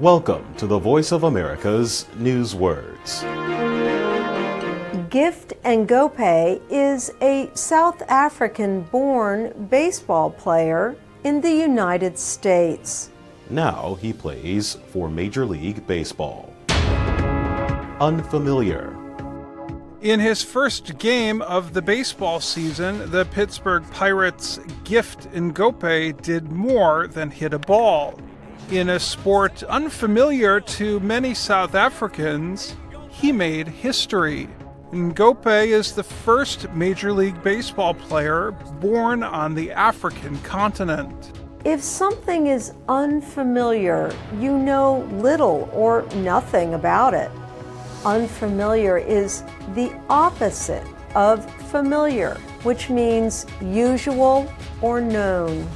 Welcome to the Voice of America's News Words. Gift Ngoepe is a South African born baseball player in the United States. Now he plays for Major League Baseball. Unfamiliar. In his first game of the baseball season, the Pittsburgh Pirates' Gift Ngoepe did more than hit a ball. In a sport unfamiliar to many South Africans, he made history. Ngoepe is the first Major League Baseball player born on the African continent. If something is unfamiliar, you know little or nothing about it. Unfamiliar is the opposite of familiar, which means usual or known.